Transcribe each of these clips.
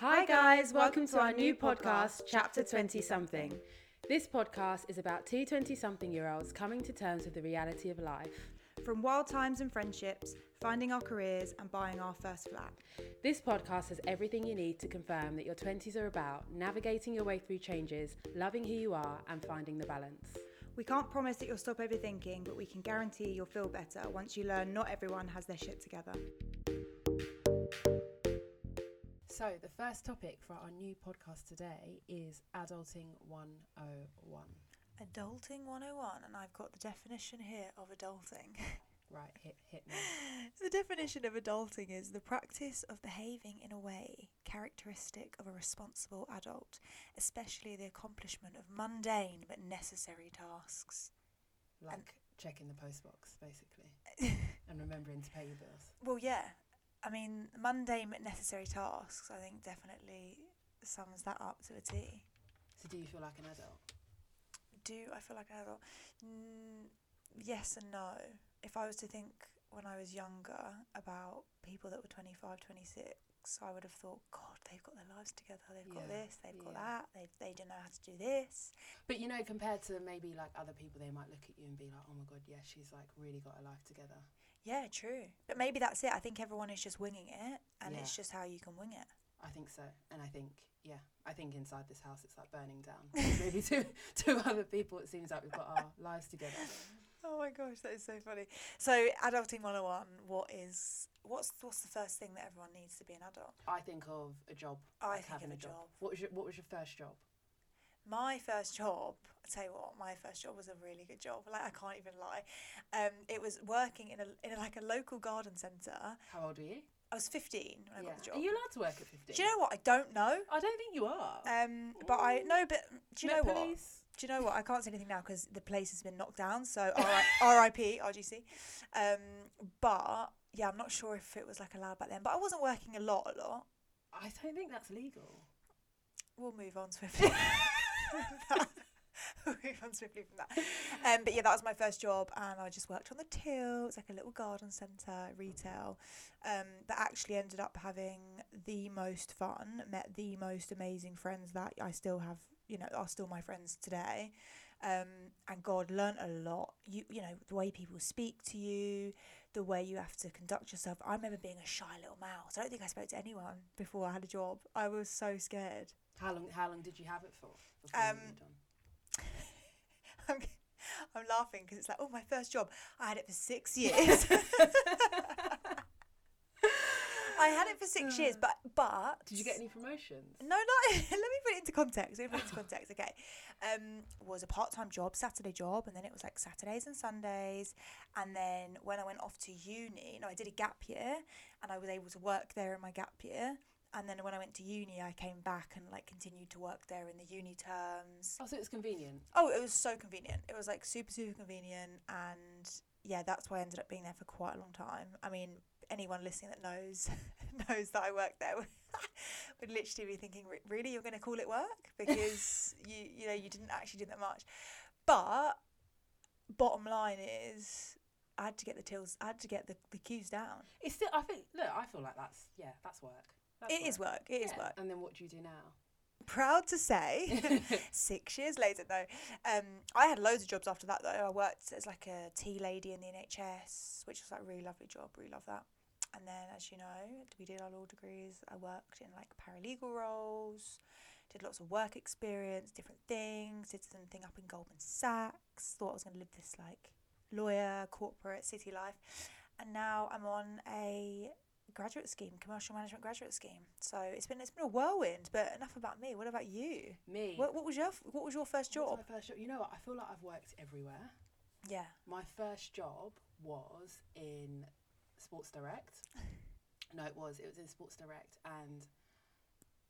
Hi, guys, welcome to our new podcast, Chapter 20 Something. This podcast is about two 20 something year olds coming to terms with the reality of life. From wild times and friendships, finding our careers, and buying our first flat. This podcast has everything you need to confirm that your 20s are about navigating your way through changes, loving who you are, and finding the balance. We can't promise that you'll stop overthinking, but we can guarantee you'll feel better once you learn not everyone has their shit together. So, the first topic for our new podcast today is Adulting 101. Adulting 101, and I've got the definition here of adulting. Right, hit, hit me. the definition of adulting is the practice of behaving in a way characteristic of a responsible adult, especially the accomplishment of mundane but necessary tasks. Like checking the postbox, basically, and remembering to pay your bills. Well, yeah. I mean, mundane but necessary tasks, I think, definitely sums that up to a T. So, do you feel like an adult? Do I feel like an adult? Mm, yes and no. If I was to think when I was younger about people that were 25, 26, I would have thought, God, they've got their lives together. They've got this, they've got that. They they don't know how to do this. But you know, compared to maybe like other people, they might look at you and be like, "Oh my god, yeah, she's like really got her life together." Yeah, true. But maybe that's it. I think everyone is just winging it, and Yeah. it's just how you can wing it. I think so, and I think yeah, I think inside this house it's like burning down. maybe to to other people, it seems like we've got our lives together. Oh my gosh, that is so funny. So, adulting 101, what is what's what's the first thing that everyone needs to be an adult? I think of a job. I like think having of a job. job. What was your What was your first job? My first job, I tell you what, my first job was a really good job. Like I can't even lie. Um, it was working in a in a, like a local garden centre. How old were you? I was 15 when I got the job. Are you allowed to work at fifteen? do you know what? I don't know. I don't think you are. Um, but I no, but do you know Met what? Do you know what? I can't say anything now because the place has been knocked down. So R.I.P. RGC. Um, but yeah, I'm not sure if it was like allowed back then. But I wasn't working a lot, a lot. I don't think that's legal. We'll move on swiftly. swiftly from that. Um, but yeah, that was my first job, and I just worked on the till. It's like a little garden centre, retail. Um, but actually ended up having the most fun. Met the most amazing friends that I still have. You know, are still my friends today. Um, and God, learnt a lot. You, you know, the way people speak to you, the way you have to conduct yourself. I remember being a shy little mouse. I don't think I spoke to anyone before I had a job. I was so scared. How long? How long did you have it for? Um, you moved on? I'm, I'm laughing because it's like, oh, my first job. I had it for six years. I had it for six years, but but Did you get any promotions? no, not. let me put it into context. Let me put it into context. Okay, um, was a part-time job, Saturday job, and then it was like Saturdays and Sundays. And then when I went off to uni, no, I did a gap year, and I was able to work there in my gap year. And then when I went to uni, I came back and like continued to work there in the uni terms. Oh, so it's convenient. Oh, it was so convenient. It was like super, super convenient. And yeah, that's why I ended up being there for quite a long time. I mean, anyone listening that knows knows that I worked there would literally be thinking, really, you're going to call it work? Because you, you know, you didn't actually do that much. But bottom line is, I had to get the tills, I had to get the, the queues down. It's still. I think. Look, I feel like that's yeah, that's work. That's It is work. It is Yeah. work. And then what do you do now? proud to say, six years later, though, Um, I had loads of jobs after that though. I worked as like a tea lady in the NHS, which was like a really lovely job. Really love that. And then, as you know, we did our law degrees. I worked in like paralegal roles, did lots of work experience, different things. Did something up in Goldman Sachs. Thought I was going to live this like lawyer, corporate, city life. And now I'm on a graduate scheme, commercial management graduate scheme. So it's been it's been a whirlwind. But enough about me. What about you? Me. What, what was your What was your first What was job? my first job? You know what? I feel like I've worked everywhere. Yeah. My first job was in Sports Direct. No, it was. It was in Sports Direct, and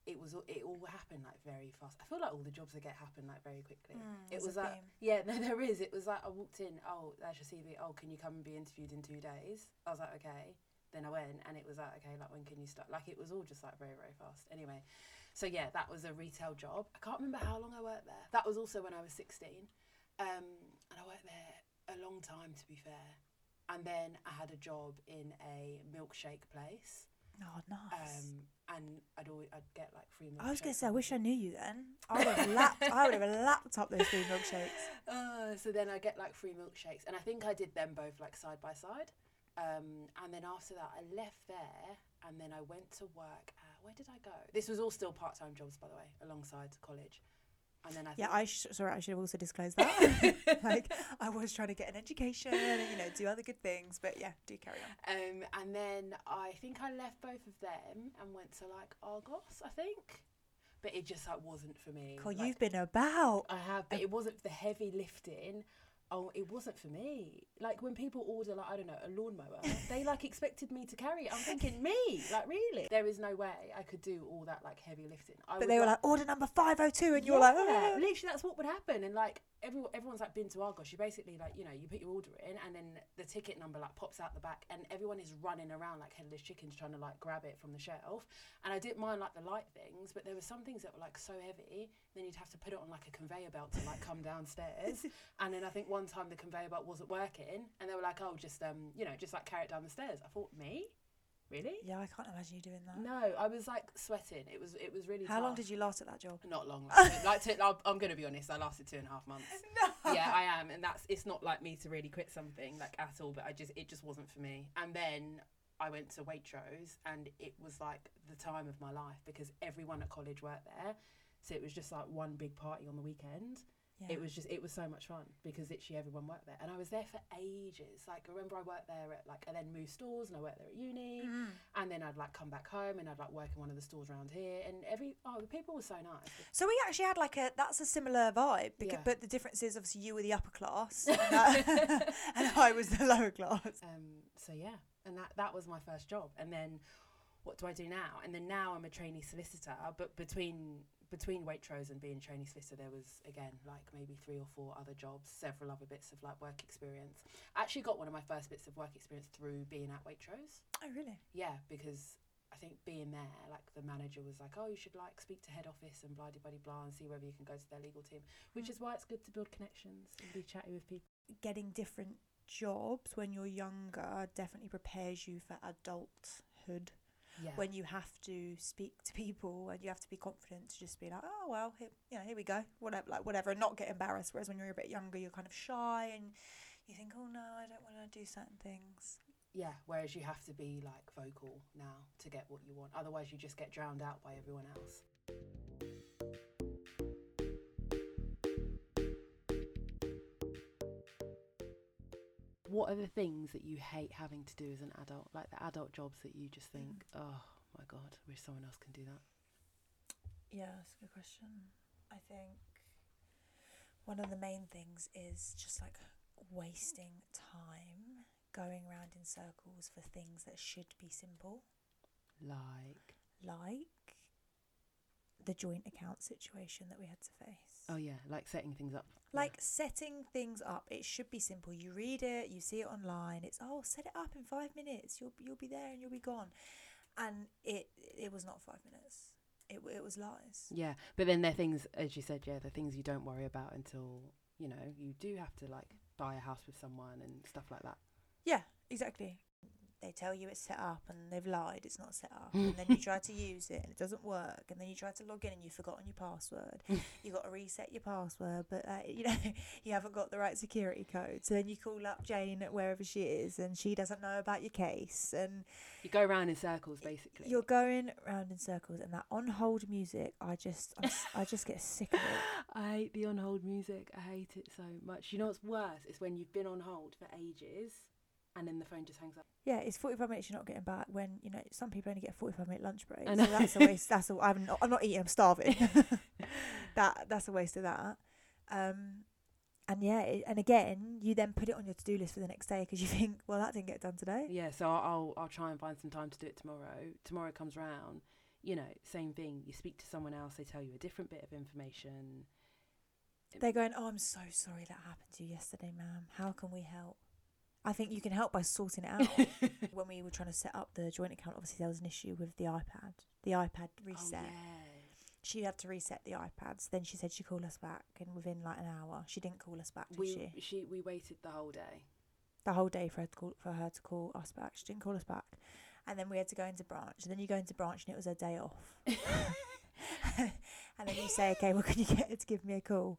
it was. It all happened like very fast. I feel like all the jobs I get happen like very quickly. Mm, it there's a was like theme. yeah, no, there is. It was like I walked in. Oh, that's your CV. Oh, can you come and be interviewed in two days? I was like, okay. Then I went, and it was like, okay, like when can you start? Like it was all just like very, very fast. Anyway, so yeah, that was a retail job. I can't remember how long I worked there. That was also when I was sixteen, um, and I worked there a long time to be fair. And then I had a job in a milkshake place. Oh, nice. Um, and I'd always I'd get like free milkshakes. I was gonna say, I wish I knew you then. I would have lapped. I would have lapped up those free milkshakes. Uh, so then I get like free milkshakes, and I think I did them both like side by side. Um, and then after that, I left there, and then I went to work at where did I go? This was all still part time jobs, by the way, alongside college. And then I Yeah, I sh- sorry, I should have also disclosed that. like, I was trying to get an education and you know do other good things, but yeah, do carry on. Um, and then I think I left both of them and went to like Argos, I think. But it just like wasn't for me. God, Like, you've been about. I have, but it wasn't the heavy lifting. Oh, it wasn't for me. Like when people order, like I don't know, a lawnmower, they like expected me to carry it. I'm thinking, me, like really? There is no way I could do all that like heavy lifting. I But they were like order number five oh two, and you were like, yeah, "Ah." literally that's what would happen. And like everyone, everyone's like been to Argos. You basically like you know you put your order in, and then the ticket number like pops out the back, and everyone is running around like headless chickens trying to like grab it from the shelf. And I didn't mind like the light things, but there were some things that were like so heavy. Then you'd have to put it on like a conveyor belt to like come downstairs. and then I think one time the conveyor belt wasn't working, and they were like, "Oh, just um, you know, just like carry it down the stairs." I thought, me, really? yeah, I can't imagine you doing that. No, I was like sweating. It was it was really. How long did you last at that job? Not long. Like, like to, I'm going to be honest. I lasted two and a half months. No. Yeah, I am, and that's. It's not like me to really quit something like at all, but I just it just wasn't for me. And then I went to Waitrose, and it was like the time of my life because everyone at college worked there, so it was just like one big party on the weekend. Yeah. It was just it was so much fun because literally everyone worked there, and I was there for ages. Like I remember I worked there at like I then moved stores, and I worked there at uni, Mm. and then I'd like come back home, and I'd like work in one of the stores around here, and every oh the people were so nice. So we actually had like a that's a similar vibe, because, Yeah. but the difference is obviously you were the upper class and, that- and I was the lower class. Um, so yeah, and that that was my first job. And then, what do I do now? And then now I'm a trainee solicitor. But between between Waitrose and being trainee solicitor, there was again like maybe three or four other jobs, several other bits of like work experience. I actually got one of my first bits of work experience through being at Waitrose. Oh really? Yeah, because. I think being there, like the manager was like, "Oh, you should like speak to head office and blah blah blah and see whether you can go to their legal team," which mm. is why it's good to build connections and be chatty with people. Getting different jobs when you're younger definitely prepares you for adulthood. Yeah, When you have to speak to people and you have to be confident to just be like, oh well, here, you know, here we go, whatever, like whatever, and not get embarrassed. Whereas when you're a bit younger, you're kind of shy and you think, oh no, I don't want to do certain things. Yeah, whereas you have to be like vocal now to get what you want. Otherwise, you just get drowned out by everyone else. What are the things that you hate having to do as an adult? Like the adult jobs that you just mm. think, oh my God, I wish someone else can do that. Yeah, that's a good question. I think one of the main things is just like wasting time going around in circles for things that should be simple, Like, like the joint account situation that we had to face. Oh yeah, like setting things up. Like setting things up, it should be simple. You read it, you see it online. It's oh, set it up in five minutes. You'll you'll be there and you'll be gone, and it it was not five minutes. It it was lies. Yeah, but then there are things, as you said, yeah, the things you don't worry about until you know you do have to like buy a house with someone and stuff like that. Yeah, exactly. They tell you it's set up and they've lied, it's not set up. and then you try to use it and it doesn't work. And then you try to log in and you've forgotten your password. You've got to reset your password, but uh, you know, you haven't got the right security code. So then you call up Jane at wherever she is and she doesn't know about your case. And You go around in circles, basically. you're going round in circles. And that on hold music, I just, I'm, I just get sick of it. I hate the on hold music. I hate it so much. You know what's worse? It's when you've been on hold for ages and then the phone just hangs up. Yeah, it's 45 minutes you're not getting back when, you know, some people only get a 45 minute lunch break. So that's a waste. That's a, I'm, not, I'm not eating, I'm starving. that That's a waste of that. Um, and yeah, it, and again, you then put it on your to do list for the next day because you think, well, that didn't get done today. Yeah, so I'll, I'll I'll try and find some time to do it tomorrow. Tomorrow comes round, you know, same thing. You speak to someone else, they tell you a different bit of information. They're going, oh, I'm so sorry that happened to you yesterday, ma'am. How can we help? I think you can help by sorting it out. when we were trying to set up the joint account, obviously there was an issue with the iPad. The iPad oh, reset. Oh, yeah. She had to reset the iPads. Then she said she'd call us back, and within like an hour, she didn't call us back, did We she? she we waited the whole day. The whole day for her to call for her to call us back. She didn't call us back, and then we had to go into branch. And then you go into branch, and it was a day off. and then you say, okay, well, can you get her to give me a call?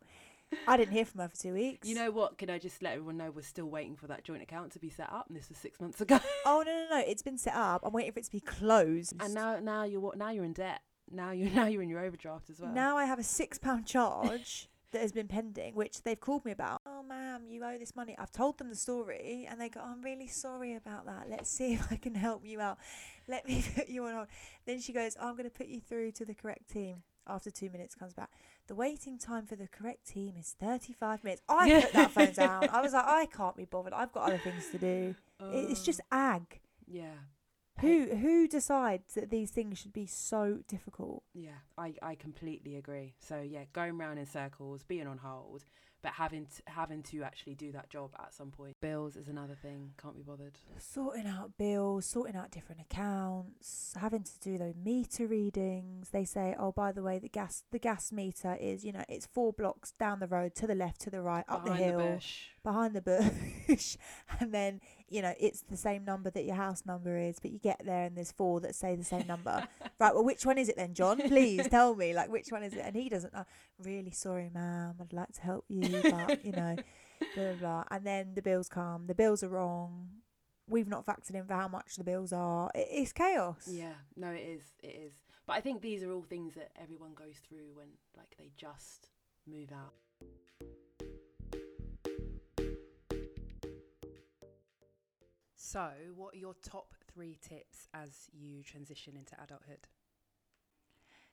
I didn't hear from her for two weeks. You know what? Can I just let everyone know we're still waiting for that joint account to be set up, and this was six months ago. Oh no, no, no! It's been set up. I'm waiting for it to be closed. and now, now you're what? Now you're in debt. Now you're now you're in your overdraft as well. Now I have a six pound charge that has been pending, which they've called me about. Oh, ma'am, you owe this money. I've told them the story, and they go, I'm really sorry about that. Let's see if I can help you out. Let me put you on hold. Then she goes, I'm going to put you through to the correct team. After two minutes, comes back. The waiting time for the correct team is 35 minutes. I put that phone down. I was like, I can't be bothered. I've got other things to do. It- It's just um, ag. yeah. Who who decides that these things should be so difficult? Yeah, I, I completely agree. So yeah, going round in circles, being on hold, but having to, having to actually do that job at some point. Bills is another thing. Can't be bothered. sorting out bills, sorting out different accounts, having to do those meter readings. They say, "Oh, by the way, the gas the gas meter is, you know, it's four blocks down the road, to the left, to the right, up Behind the hill, bush. Behind the bush." and then, you know, it's the same number that your house number is, but you get there and there's four that say the same number. right, well, which one is it then, John? Please tell me, like, which one is it? And he doesn't know. Really sorry, ma'am. I'd like to help you, but, you know, blah, blah, blah. And then the bills come. The bills are wrong. We've not factored in for how much the bills are. It, it's chaos. Yeah, no, it is. It is. But I think these are all things that everyone goes through when like they just move out. So, what are your top three tips as you transition into adulthood?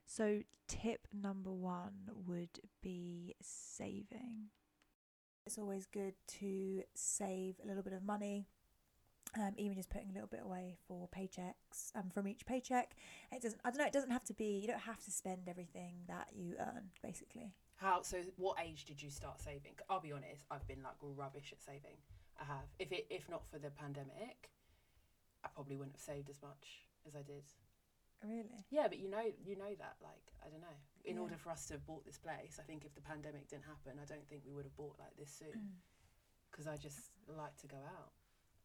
So, tip number one would be saving. It's always good to save a little bit of money, um, even just putting a little bit away for paychecks um, from each paycheck. It doesn't. I don't know. It doesn't have to be. You don't have to spend everything that you earn. Basically, How? So, what age did you start saving? I'll be honest. I've been like rubbish at saving. I have. If it, if not for the pandemic, I probably wouldn't have saved as much as I did. really. Yeah, but you know, you know that. Like, I don't know. In Yeah. order for us to have bought this place, I think if the pandemic didn't happen, I don't think we would have bought like this soon. Mm. Because I just like to go out.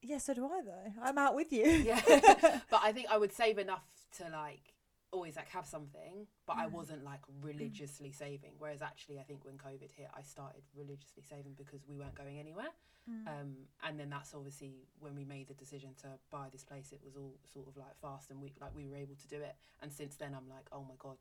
Yeah, so do I though. I'm out with you. Yeah, but I think I would save enough to like always like have something, but I Mm. wasn't like religiously saving. Whereas actually, I think when COVID hit, I started religiously saving because we weren't going anywhere. Mm. Um, and then that's obviously when we made the decision to buy this place. It was all sort of like fast, and we like we were able to do it. And since then, I'm like, oh my god,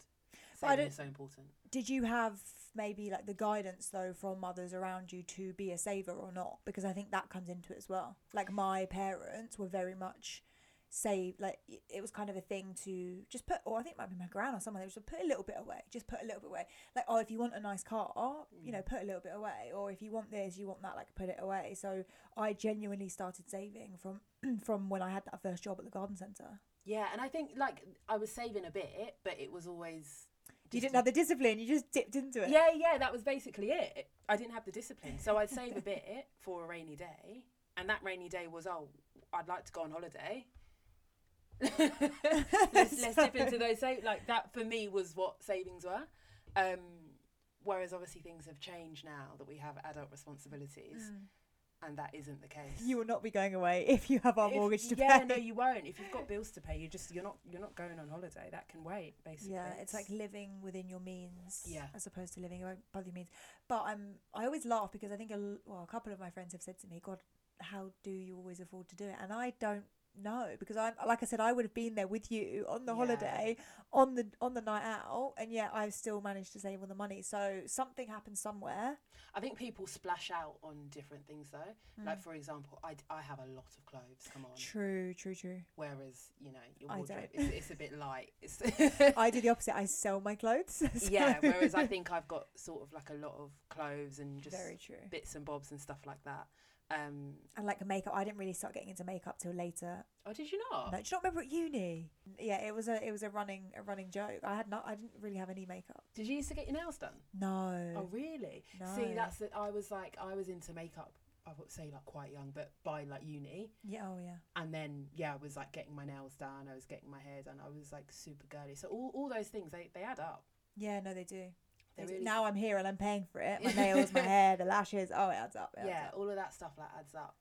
saving is so important. Did you have maybe like the guidance though from mothers around you to be a saver or not? Because I think that comes into it as well. Like my parents were very much save like it was kind of a thing to just put or I think it might be my gran or someone they just put a little bit away just put a little bit away like oh if you want a nice car you know Mm. put a little bit away or if you want this you want that like put it away so I genuinely started saving from from when I had that first job at the garden centre Yeah, and I think like I was saving a bit, but it was always. you didn't have the discipline you just dipped into it Yeah, yeah, that was basically it. I didn't have the discipline, so I'd save a bit for a rainy day, and that rainy day was oh, I'd like to go on holiday. let's, let's dip into those. Sa- like that for me was what savings were. Um, whereas obviously things have changed now that we have adult responsibilities, and that isn't the case. Mm. You will not be going away if you have our If- mortgage to yeah, pay. Yeah, no, you won't. If you've got bills to pay, you just you're not you're not going on holiday. That can wait, basically. yeah, it's like living within your means, Yeah. as opposed to living above your means. But I'm, I always laugh because I think a, l- well, a couple of my friends have said to me, "God, how do you always afford to do it?" And I don't know because I'm, like I said, I would have been there with you on the Yeah. holiday, on the on the night out, and yet I've still managed to save all the money. So something happened somewhere. I think people splash out on different things though. Mm. Like for example, I, I have a lot of clothes. Come on. True, true, true. Whereas you know your I wardrobe is it's a bit light. I do the opposite. I sell my clothes. yeah. Whereas I think I've got sort of like a lot of clothes and just very true. bits and bobs and stuff like that. Um, And like makeup, I didn't really start getting into makeup till later. oh, did you not? No, do you not remember at uni? Yeah, it was a it was a running a running joke. I had not I didn't really have any makeup. Did you used to get your nails done? No. Oh, really? no. See, that's the, I was like I was into makeup. I would say like quite young, but by like uni. yeah. Oh yeah. and then yeah, I was like getting my nails done, I was getting my hair done, I was like super girly. So all, all those things they, they add up. Yeah. No, they do. They They do. really- Now I'm here and I'm paying for it. My nails, my hair, the lashes. Oh, it adds up. It adds yeah, up. all of that stuff like adds up.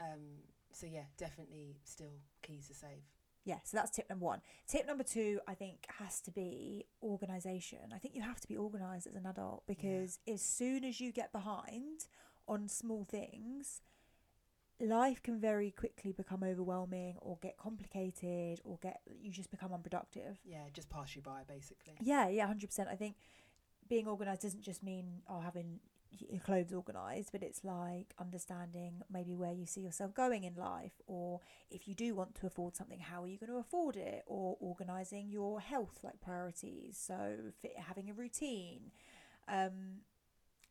Um, so yeah, definitely still keys to save. Yeah, so that's tip number one. Tip number two, I think, has to be organization. I think you have to be organized as an adult because as soon as you get behind on small things, life can very quickly become overwhelming or get complicated or get you just become unproductive. Yeah, just pass you by basically. Yeah, yeah, hundred percent. I think being organized doesn't just mean oh having your clothes organized, but it's like understanding maybe where you see yourself going in life, or if you do want to afford something, how are you going to afford it, or organizing your health like priorities. So fit, having a routine. Um,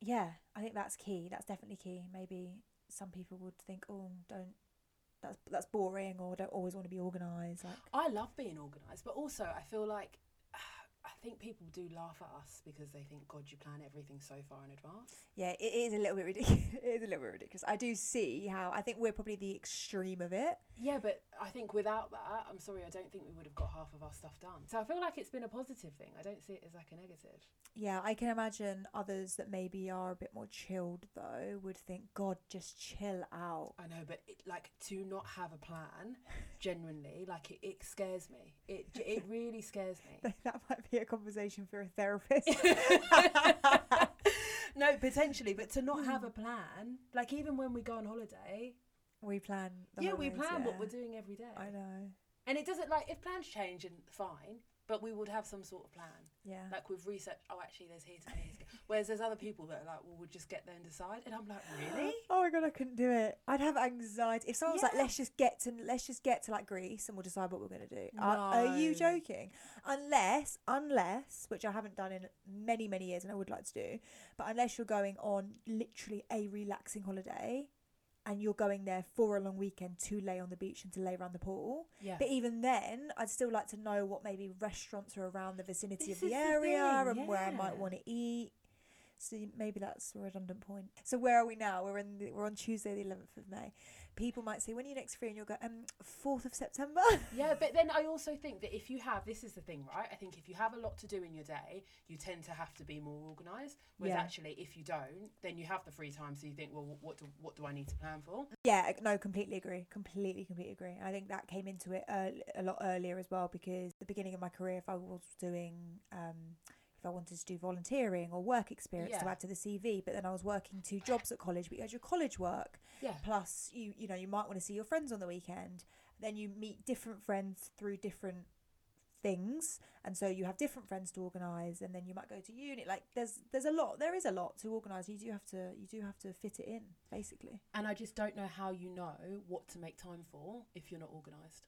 yeah, I think that's key. That's definitely key. Maybe some people would think, oh, don't. That's that's boring, or don't always want to be organized. Like, I love being organised, but also I feel like I think people do laugh at us because they think, God, you plan everything so far in advance. Yeah, it is a little bit ridiculous. it is a little bit ridiculous. I do see how I think we're probably the extreme of it. Yeah, but I think without that, I'm sorry, I don't think we would have got half of our stuff done. So I feel like it's been a positive thing. I don't see it as like a negative. Yeah, I can imagine others that maybe are a bit more chilled though would think, God, just chill out. I know, but it, like to not have a plan, genuinely, like it, it scares me. It it really scares me. that might be a conversation for a therapist. no, potentially, but to not have hmm. a plan, like even when we go on holiday, we plan. The yeah, we holidays, plan what we're doing every day. I know. And it doesn't like if plans change and fine, but we would have some sort of plan. Yeah. Like with research, oh, actually, there's here to go, here to go. Whereas there's other people that are like, well, we'll just get there and decide. And I'm like, really? Oh my god, I couldn't do it. I'd have anxiety if someone was like, "Let's just get to let's just get to like Greece and we'll decide what we're gonna do." Are, are you joking? Unless, unless, which I haven't done in many many years and I would like to do, but unless you're going on literally a relaxing holiday, and you're going there for a long weekend to lay on the beach and to lay around the pool. Yeah. But even then, I'd still like to know what maybe restaurants are around the vicinity This of the the area thing, and where I might want to eat. So maybe that's a redundant point. So where are we now? We're in the, we're on Tuesday, the eleventh of May. People might say, "When are you next free?" And you'll go, "Um, fourth of September." Yeah, but then I also think that if you have, this is the thing, right? I think if you have a lot to do in your day, you tend to have to be more organised. Whereas Yeah. actually, if you don't, then you have the free time, so you think, well, what do what do I need to plan for? yeah, no, completely agree. Completely, completely agree. I think that came into it a lot earlier as well because the beginning of my career, if I was doing, um, if I wanted to do volunteering or work experience to add to the CV, but then I was working two jobs at college, but you had your college work. Yeah. plus you you know you might want to see your friends on the weekend then you meet different friends through different things and so you have different friends to organize and then you might go to uni like there's there's a lot there is a lot to organize you do have to you do have to fit it in basically And I just don't know how you know what to make time for if you're not organised.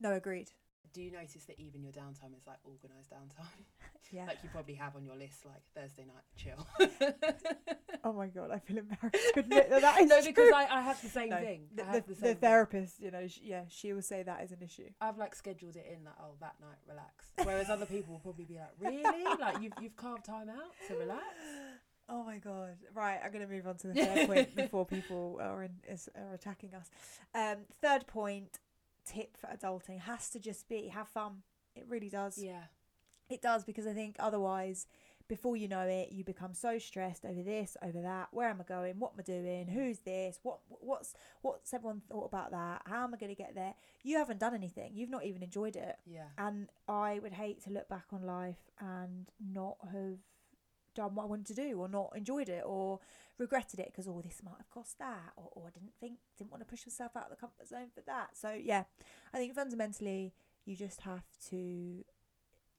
no agreed Do you notice that even your downtime is like organised downtime? yeah like you probably have on your list, like Thursday night chill. oh my god i feel embarrassed to admit that that is no, true. because I, I have the same No, thing. the, the, the, the thing. therapist you know sh- yeah she will say that is an issue I've like scheduled it in that oh that night relax. Whereas other people will probably be like, really? like you've you've carved time out to relax? Oh my god! Right, I'm going to move on to the third point before people are in, is, are attacking us. Um, third point, tip for adulting has to just be have fun. It really does. Yeah. It does because I think otherwise, before you know it, you become so stressed over this, over that. Where am I going? What am I doing? Who's this? What what's what's everyone thought about that? How am I going to get there? You haven't done anything. You've not even enjoyed it. Yeah. And I would hate to look back on life and not have done what I wanted to do or not enjoyed it or regretted it because, oh, this might have cost that or, or I didn't think, didn't want to push myself out of the comfort zone for that. So, yeah, I think fundamentally you just have to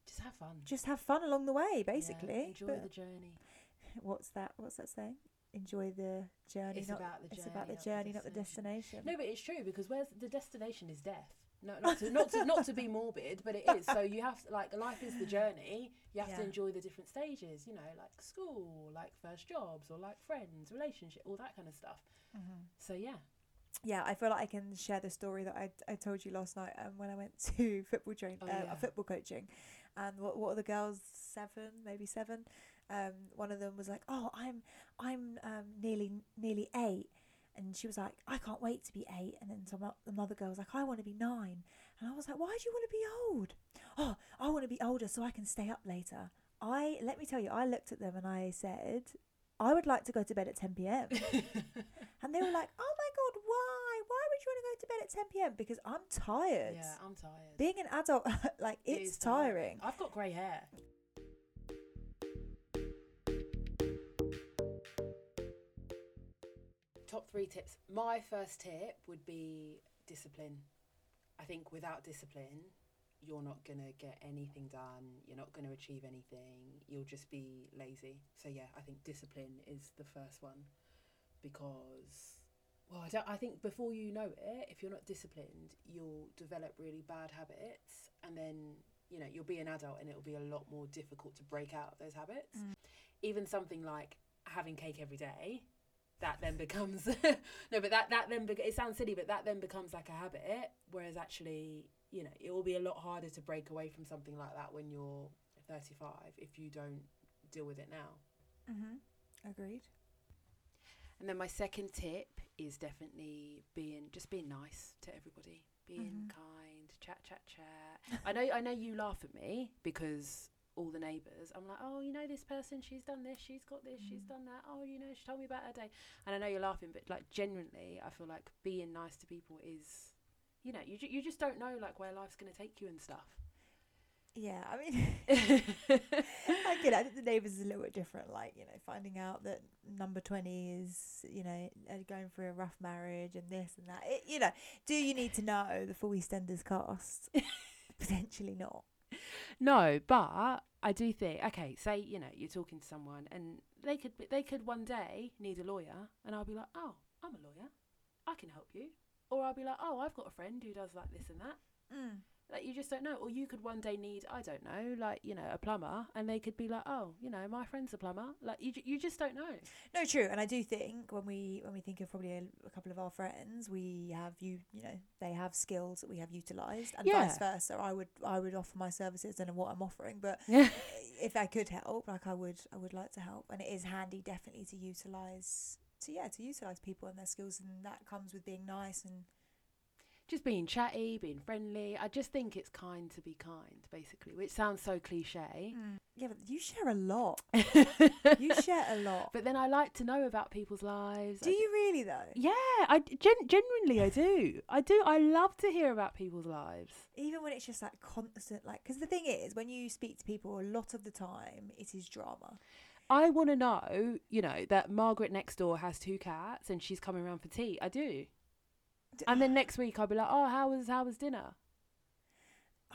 Just have fun. just have fun along the way, Yeah, basically. Enjoy But the journey. what's that? What's that saying? Enjoy the journey. It's not, about the it's journey. about the journey, not the destination. No, but it's true because where's the destination is death. No, not to not to not to be morbid, but it is. So you have to like life is the journey. You have to enjoy the different stages. You know, like school, like first jobs, or like friends, relationship, all that kind of stuff. Mhm. So yeah, yeah, I feel like I can share the story that I, I told you last night um, when I went to football train, Oh, uh, yeah. football coaching, and what what are the girls seven maybe seven, um, one of them was like, oh I'm I'm um, nearly nearly eight, and she was like I can't wait to be eight, and then some another girl was like I want to be nine, and I was like why do you want to be old? Oh I want to be older so I can stay up later. I let me tell you I looked at them and I said I would like to go to bed at ten p.m. And they were like, "Oh my god, why? Why would you want to go to bed at 10 p.m. because I'm tired. Yeah, I'm tired. Being an adult, like, It it's is tiring. I've got grey hair. Top three tips. My first tip would be discipline. I think without discipline, you're not going to get anything done. You're not going to achieve anything. You'll just be lazy. So, yeah, I think discipline is the first one because, well, I, don't, I think before you know it, if you're not disciplined, you'll develop really bad habits and then you know you'll be an adult and it'll be a lot more difficult to break out of those habits Mm. even something like having cake every day that then becomes no but that that then bec it sounds silly but that then becomes like a habit whereas actually you know it will be a lot harder to break away from something like that when you're 35 if you don't deal with it now Mm-hmm. Agreed. and then my second tip is definitely being just being nice to everybody being Mhm. kind chat chat chat I know I know you laugh at me because all the neighbours I'm like oh you know this person she's done this she's got this she's Mm. done that oh you know she told me about her day and I know you're laughing but like genuinely I feel like being nice to people is you know you, ju- you just don't know like where life's going to take you and stuff Yeah, I mean, I get it. I think the neighbours is a little bit different. Like, you know, finding out that number 20 is, you know, uh, going through a rough marriage and this and that. It, you know, do you need to know the full EastEnders cast? Potentially not. No, but I do think okay, say you know you're talking to someone and they could they could one day need a lawyer, and I'll be like, oh, I'm a lawyer, I can help you, or I'll be like, oh, I've got a friend who does like this and that. Mm. Like you just don't know, or you could one day need I don't know, like you know a plumber, and they could be like, oh, you know my friend's a plumber. Like you you just don't know. No, true, and I do think when we when we think of probably a, a couple of our friends, we have you you know they have skills that we have utilised, and vice versa. I would I would offer my services. and what I'm offering, but Yeah. if I could help, like I would I would like to help, and it is handy definitely to utilise to yeah to utilise people and their skills, and that comes with being nice and just being chatty, being friendly. I just think it's kind to be kind, basically, which sounds so cliche. Mm. yeah. But you share a lot. You share a lot. But then I like to know about people's lives. Do I you really though? Yeah, I gen- genuinely I do. I do. I love to hear about people's lives. Even when it's just like constant, like because the thing is, when you speak to people, a lot of the time it is drama. I want to know, you know, that Margaret next door has two cats and she's coming around for tea. I do. And then next week I'll be like, "Oh, how was how was dinner?"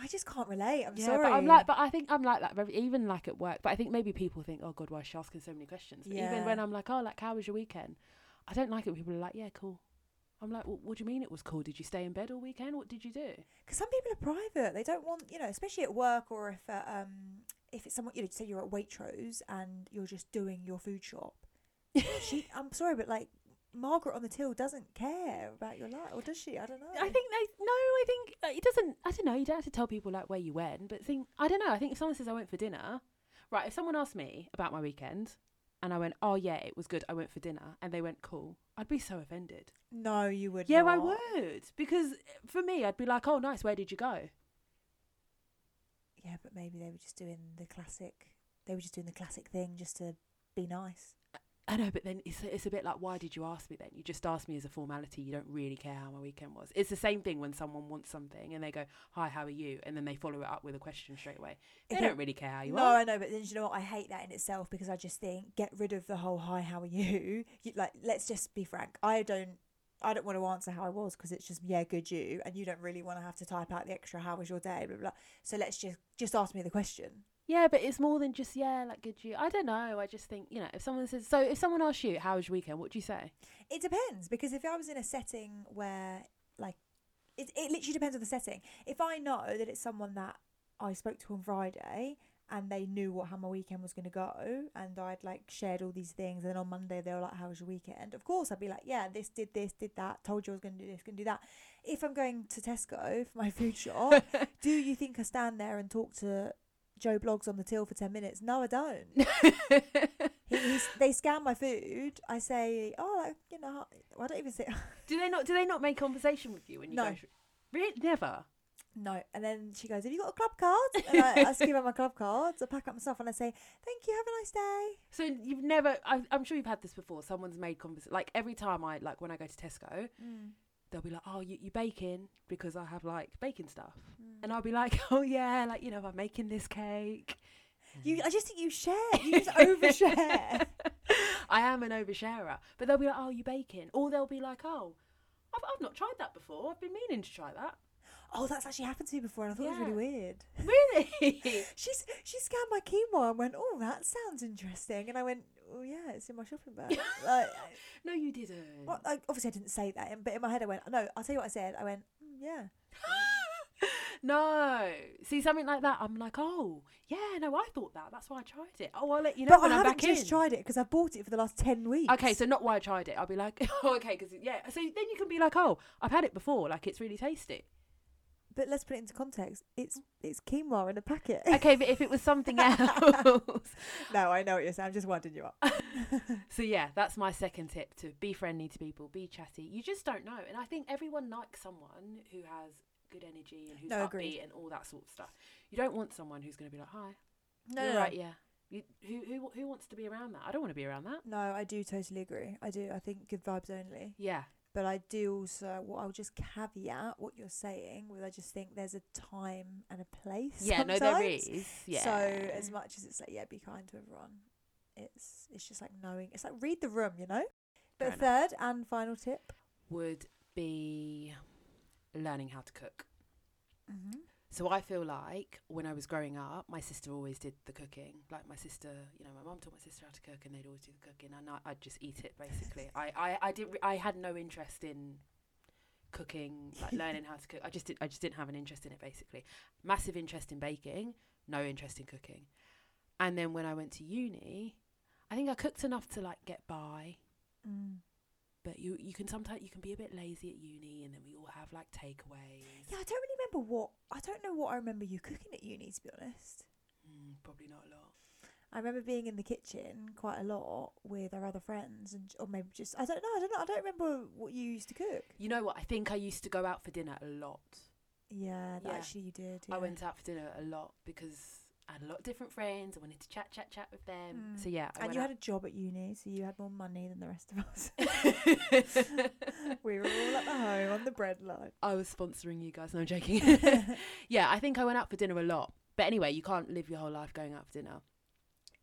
I just can't relate. I'm yeah, sorry. but I'm like, but I think I'm like that very, even like at work. But I think maybe people think, "Oh God, why is she asking so many questions?" But even when I'm like, "Oh, like how was your weekend?" I don't like it. when People are like, "Yeah, cool." I'm like, well, "What do you mean it was cool? Did you stay in bed all weekend? What did you do?" because some people are private. They don't want, you know, especially at work or if uh, um if it's someone you know, say you're at Waitrose and you're just doing your food shop. she, I'm sorry, but like Margaret on the till doesn't care about your life, or does she? I don't know. I think they no. I think uh, it doesn't. I don't know. You don't have to tell people like where you went, but think. I don't know. I think if someone says I went for dinner, right? If someone asked me about my weekend, and I went, oh yeah, it was good. I went for dinner, and they went, cool. I'd be so offended. no, you would. Yeah, I would because for me, I'd be like, oh nice. Where did you go? Yeah, but maybe they were just doing the classic. They were just doing the classic thing just to be nice. I know, but then it's it's a bit like, why did you ask me then? You just asked me as a formality. You don't really care how my weekend was. It's the same thing when someone wants something and they go, hi, how are you? And then they follow it up with a question straight away. They don't really care how you no, are. No, I know, but then you know what? I hate that in itself because I just think get rid of the whole "Hi, how are you?" you like, let's just be frank. I don't, I don't want to answer how I was because it's just yeah, good you, and you don't really want to have to type out the extra "How was your day?" Blah blah. blah. So let's just just ask me the question. Yeah, but it's more than just yeah, like good you. I don't know. I just think you know, if someone says so, if someone asks you how was your weekend, what do you say? It depends because if I was in a setting where like it, it literally depends on the setting. If I know that it's someone that I spoke to on Friday and they knew what how my weekend was going to go and I'd like shared all these things and then on Monday they were like how was your weekend? Of course I'd be like yeah this did this did that told you I was going to do this going to do that. If I'm going to Tesco for my food shop, do you think I stand there and talk to Joe Bloggs on the till for 10 minutes? No, I don't. He, they scan my food. I say, oh, like, you know, I don't even say do they not? Do they not make conversation with you when you No. go? Through? Really, never. no. And then she goes, have you got a club card? And I, I give her my club cards. I pack up my stuff and I say, thank you, have a nice day. So you've never. I, I'm sure you've had this before. Someone's made conversation. Like every time I like when I go to Tesco, mm. They'll be like, "Oh, you you baking?" Because I have like baking stuff, Mm. and I'll be like, "Oh yeah, like you know, I'm making this cake." You, I just think you share. You just overshare. I am an oversharer, but they'll be like, "Oh, you baking?" Or they'll be like, "Oh, I've I've not tried that before. I've been meaning to try that." Oh, that's actually happened to me before, and I thought it was really weird. Really? She's she scanned my quinoa and went, "Oh, that sounds interesting," and I went, "Oh yeah, it's in my shopping bag." like, no, you didn't. well, like, obviously I didn't say that, but in my head I went, "No." I'll tell you what I said. I went, mm, "Yeah." no. See something like that, I'm like, oh, yeah, no, I thought that. That's why I tried it. Oh, I'll let you know but when I I'm haven't back just tried it because I've bought it for the last ten weeks. Okay, so not why I tried it. I'll be like, oh, okay, because yeah. So then you can be like, oh, I've had it before. Like it's really tasty. But let's put it into context. It's it's quinoa in a packet. Okay, but if it was something else. no, I know what you're saying. I'm just winding you up. so yeah, that's my second tip: to be friendly to people, be chatty. You just don't know, and I think everyone likes someone who has good energy and who's No, upbeat agreed. and all that sort of stuff. You don't want someone who's going to be like, hi, No, you're no, right, yeah. You, who who who wants to be around that? I don't want to be around that. no, I do totally agree. I do. I think good vibes only. Yeah, But I do also. What I'll just caveat what you're saying with. I just think there's a time and a place. yeah, no, there sometimes. Yeah. So as much as it's like, yeah, be kind to everyone. It's it's just like knowing. It's like read the room, you know. But third and final tip. would be learning how to cook. Mm-hmm. So I feel like when I was growing up, my sister always did the cooking. Like my sister, you know, my mom taught my sister how to cook, and they'd always do the cooking, and I, I'd just eat it basically. I, I, I didn't. re- I had no interest in cooking, like learning how to cook. I just did. I just didn't have an interest in it. Basically, massive interest in baking, no interest in cooking. And then when I went to uni, I think I cooked enough to like get by. Mm. But you, you can sometimes you can be a bit lazy at uni, and then we all have like takeaways. Yeah, I don't really remember what. I don't know what I remember you cooking at uni. To be honest. Mm, probably not a lot. I remember being in the kitchen quite a lot with our other friends, and or maybe just I don't know. I don't know. I don't remember what you used to cook. You know what? I think I used to go out for dinner a lot. Yeah, Yeah. actually you did. I went out for dinner a lot because I had a lot of different friends. I wanted to chat, chat, chat with them. Mm. So yeah, I and you went had a job at uni, so you had more money than the rest of us. we were all at the home on the breadline. I was sponsoring you guys. No, I'm joking. yeah, I think I went out for dinner a lot. But anyway, you can't live your whole life going out for dinner.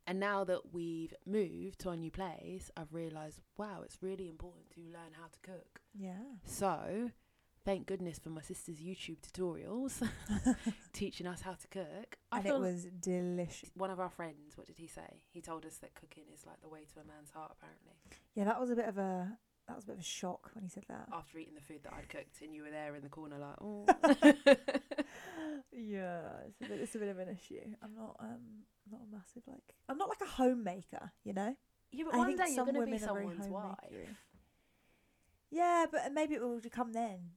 And now that we've moved to our new place, I've realised, wow, it's really important to learn how to cook. Yeah. So, thank goodness for my sister's YouTube tutorials teaching us how to cook. I and it was delicious. one of our friends, what did he say? He told us that cooking is like the way to a man's heart, apparently. Yeah, that was a bit of a that was a bit of a shock when he said that. After eating the food that I'd cooked, and you were there in the corner, like, oh. yeah, it's a bit it's a bit of an issue. I'm not um not a massive like I'm not like a homemaker, you know. yeah, but I one day you're going to be women are very someone's wife. Yeah, but maybe it will come then.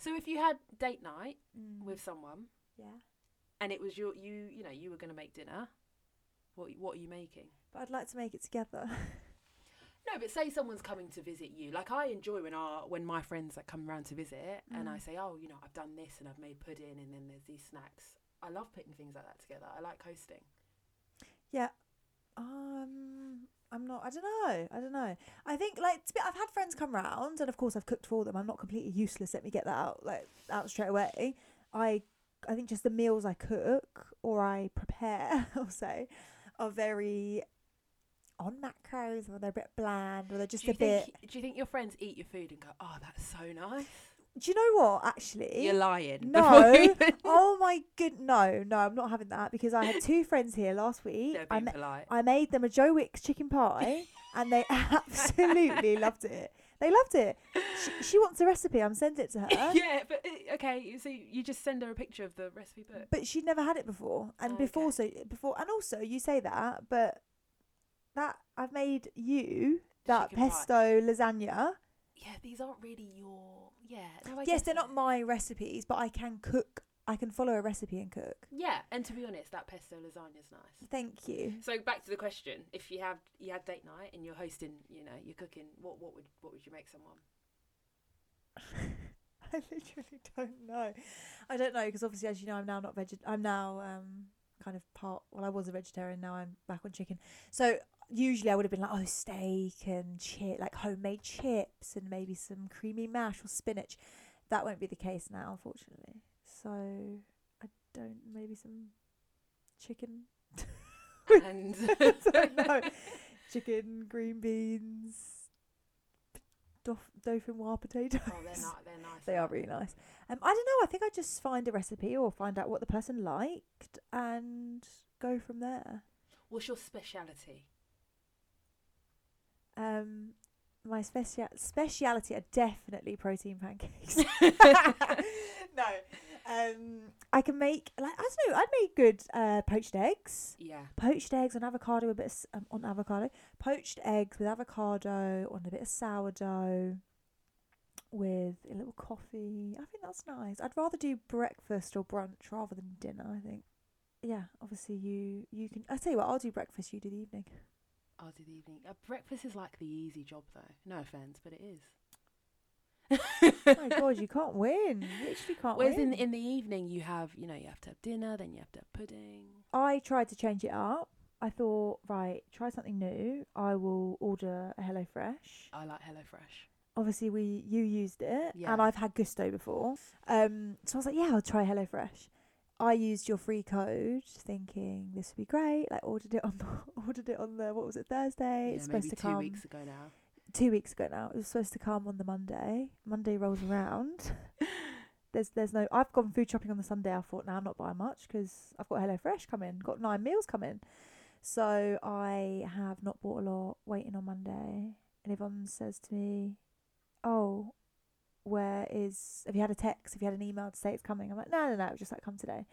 So if you had date night Mm. with someone, yeah, and it was your you, you know, you were going to make dinner. What what are you making? but I'd like to make it together. No, but say someone's coming to visit you. Like I enjoy when our when my friends like come around to visit, and I Mm. say, oh, you know, I've done this and I've made pudding, and then there's these snacks. I love putting things like that together. I like hosting. yeah, um, I'm not. I don't know. I don't know. I think like to be, I've had friends come round, and of course I've cooked for them. I'm not completely useless. Let me get that out like out straight away. I I think just the meals I cook or I prepare, I'll say, are very on macros, or they're a bit bland, or they're just do a bit. do you think your friends eat your food and go, oh, that's so nice? Do you know what? Actually, You're lying. No. even- oh my good, no, no, I'm not having that because I had two friends here last week. I, ma- polite. I made them a Joe Wicks chicken pie, and they absolutely loved it. They loved it. She, she wants the recipe. I'm sending it to her. yeah, but uh, okay. So you just send her a picture of the recipe book. But she'd never had it before, and before so before, and also you say that, but that I've made you that Chicken pie. pesto lasagna. Yeah, these aren't really your. Yeah. No, I yes, they're not my recipes, but I can cook. I can follow a recipe and cook. Yeah, and to be honest, that pesto lasagna is nice. Thank you. So back to the question: If you have you had date night and you're hosting, you know, you're cooking, what what would what would you make someone? I literally don't know. I don't know because obviously, as you know, I'm now not veg. I'm now um kind of part. Well, I was a vegetarian. Now I'm back on chicken. So usually I would have been like, oh, steak and chip, like homemade chips and maybe some creamy mash or spinach. That won't be the case now, unfortunately. So I don't maybe some chicken. and don't chicken, green beans, dof- dauphinoise potatoes. Oh, they're not. They're nice. They are really nice. Um, I don't know. I think I just find a recipe or find out what the person liked and go from there. What's your speciality? Um, my special speciality are definitely protein pancakes. no, um, I can make like I don't know. I'd make good uh, poached eggs. Yeah. Poached eggs on avocado, with a bit of, um, on avocado. Poached eggs with avocado on a bit of sourdough, with a little coffee. I think that's nice. I'd rather do breakfast or brunch rather than dinner. I think. Yeah, obviously you you can. I tell you what, I'll do breakfast. You do the evening. I'll do the evening. Uh, breakfast is like the easy job, though. No offense, but it is. oh my god, you can't win. You literally can't Whereas win. in in the evening, you have you know you have to have dinner, then you have to have pudding. I tried to change it up. I thought, right, try something new. I will order a HelloFresh. I like HelloFresh. Obviously, we you used it, Yeah. and I've had Gousto before. Um, so I was like, yeah, I'll try HelloFresh. I used your free code, thinking this would be great. Like ordered it on ordered it on the what was it Thursday? yeah, it's supposed to two come weeks ago now. two weeks ago now. It was supposed to come on the Monday. Monday rolls around. there's there's no. I've gone food shopping on the Sunday. I thought, now I'm not buying much because I've got HelloFresh coming. Got nine meals coming. So I have not bought a lot. Waiting on Monday, and Yvonne says to me, "Oh, where is? Have you had a text? Have you had an email to say it's coming?" I'm like, "No, no, no. It was just like come today."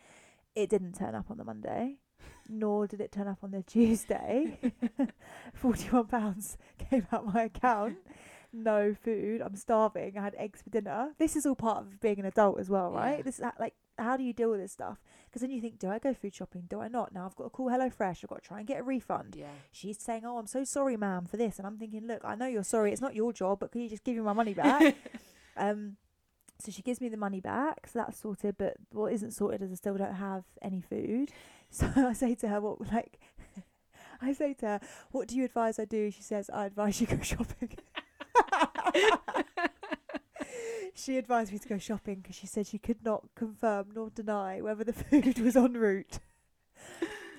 It didn't turn up on the Monday, nor did it turn up on the Tuesday. Forty-one pounds came out my account. No food. I'm starving. I had eggs for dinner. This is all part of being an adult as well, right? Yeah. This is like, how do you deal with this stuff? Because then you think, do I go food shopping? Do I not? Now I've got to call HelloFresh. I've got to try and get a refund. Yeah. She's saying, "Oh, I'm so sorry, ma'am, for this," and I'm thinking, "Look, I know you're sorry. It's not your job, but can you just give me my money back?" um, so she gives me the money back, so that's sorted. But what isn't sorted is I still don't have any food. So I say to her, "What like?" I say to her, "What do you advise I do?" She says, "I advise you go shopping." she advised me to go shopping because she said she could not confirm nor deny whether the food was en route.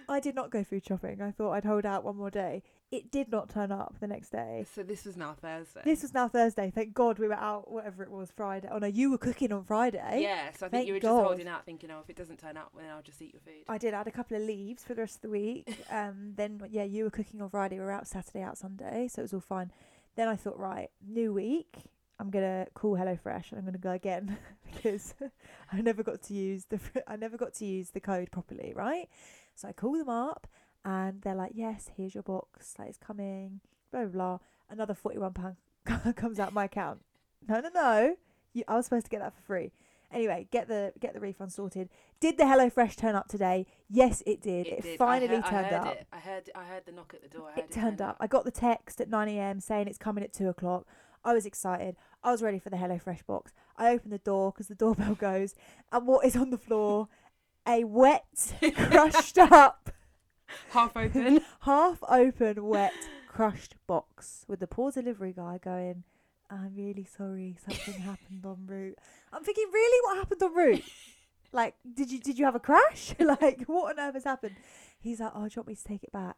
I did not go food shopping. I thought I'd hold out one more day. It did not turn up the next day. So this was now Thursday. This was now Thursday. Thank God we were out, whatever it was, Friday. Oh no, you were cooking on Friday. yeah. So I think Thank you were God. just holding out, thinking, oh, if it doesn't turn up, then I'll just eat your food. I did. I had a couple of leaves for the rest of the week. Um, then yeah, you were cooking on Friday. We were out Saturday, out Sunday, so it was all fine. Then I thought, right, new week. I'm gonna call HelloFresh. and I'm gonna go again because I never got to use the I never got to use the code properly, right? So I call them up, and they're like, "Yes, here's your box. Like it's coming." Blah blah blah. Another forty-one pound comes out my account. No, no, no. You, I was supposed to get that for free. Anyway, get the get the refund sorted. Did the HelloFresh turn up today? Yes, it did. It, did. I finally heard- I turned heard up. It. I heard. I heard the knock at the door. I heard It turned up. I got the text at 9 a.m. saying it's coming at 2 o'clock. I was excited. I was ready for the HelloFresh box. I opened the door because the doorbell goes, and what is on the floor? A wet, crushed up, half open. half open, wet, crushed box with the poor delivery guy going, I'm really sorry, something happened en route. I'm thinking, really? What happened en route? like, did you did you have a crash? like, what on earth has happened? He's like, oh, do you want me to take it back?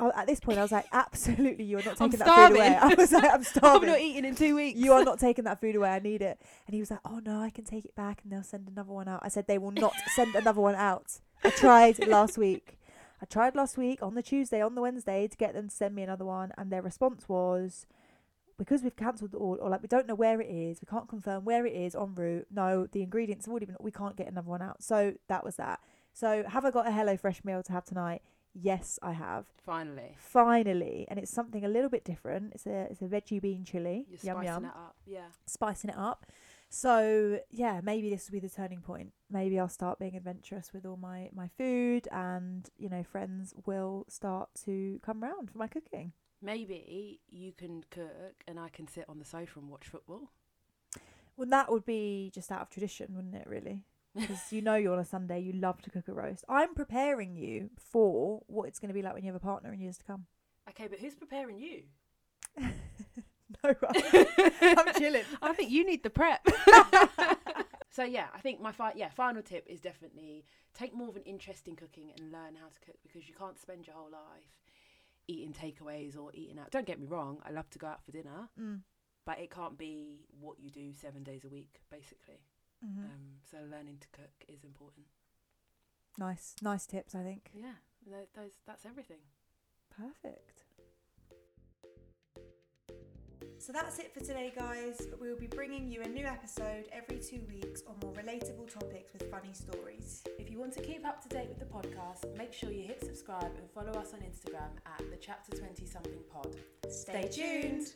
At this point, I was like, absolutely, you are not I'm taking that food away. I was like, I'm starving. I'm not eating in two weeks. you are not taking that food away. I need it. And he was like, oh no, I can take it back and they'll send another one out. I said, they will not send another one out. I tried last week. I tried last week on the Tuesday, on the Wednesday to get them to send me another one, and their response was, because we've cancelled the order, or like we don't know where it is, we can't confirm where it is en route. No, the ingredients have already been. We can't get another one out. So that was that. So have I got a HelloFresh meal to have tonight? Yes, I have. Finally, Finally, and it's something a little bit different. It's a it's a veggie bean chili. you're yum spicing yum it up. Yeah. spicing it up. So yeah, maybe this will be the turning point. Maybe I'll start being adventurous with all my my food, and you know, friends will start to come round for my cooking. Maybe you can cook and I can sit on the sofa and watch football. Well, that would be just out of tradition, wouldn't it? Really, because you know you're on a Sunday, you love to cook a roast. I'm preparing you for what it's going to be like when you have a partner in years to come. Okay, but who's preparing you? no, I'm chilling. I think you need the prep. so yeah, I think my fi- yeah final tip is definitely take more of an interest in cooking and learn how to cook because you can't spend your whole life eating takeaways or eating out. Don't get me wrong, I love to go out for dinner, Mm. but it can't be what you do seven days a week, basically. Hmm Um, so learning to cook is important. Nice, nice tips. I think. Yeah, tho- those that's everything. Perfect. So that's it for today, guys. But we will be bringing you a new episode every two weeks on more relatable topics with funny stories. If you want to keep up to date with the podcast, make sure you hit subscribe and follow us on Instagram at the Chapter Twenty Something Pod. Stay tuned.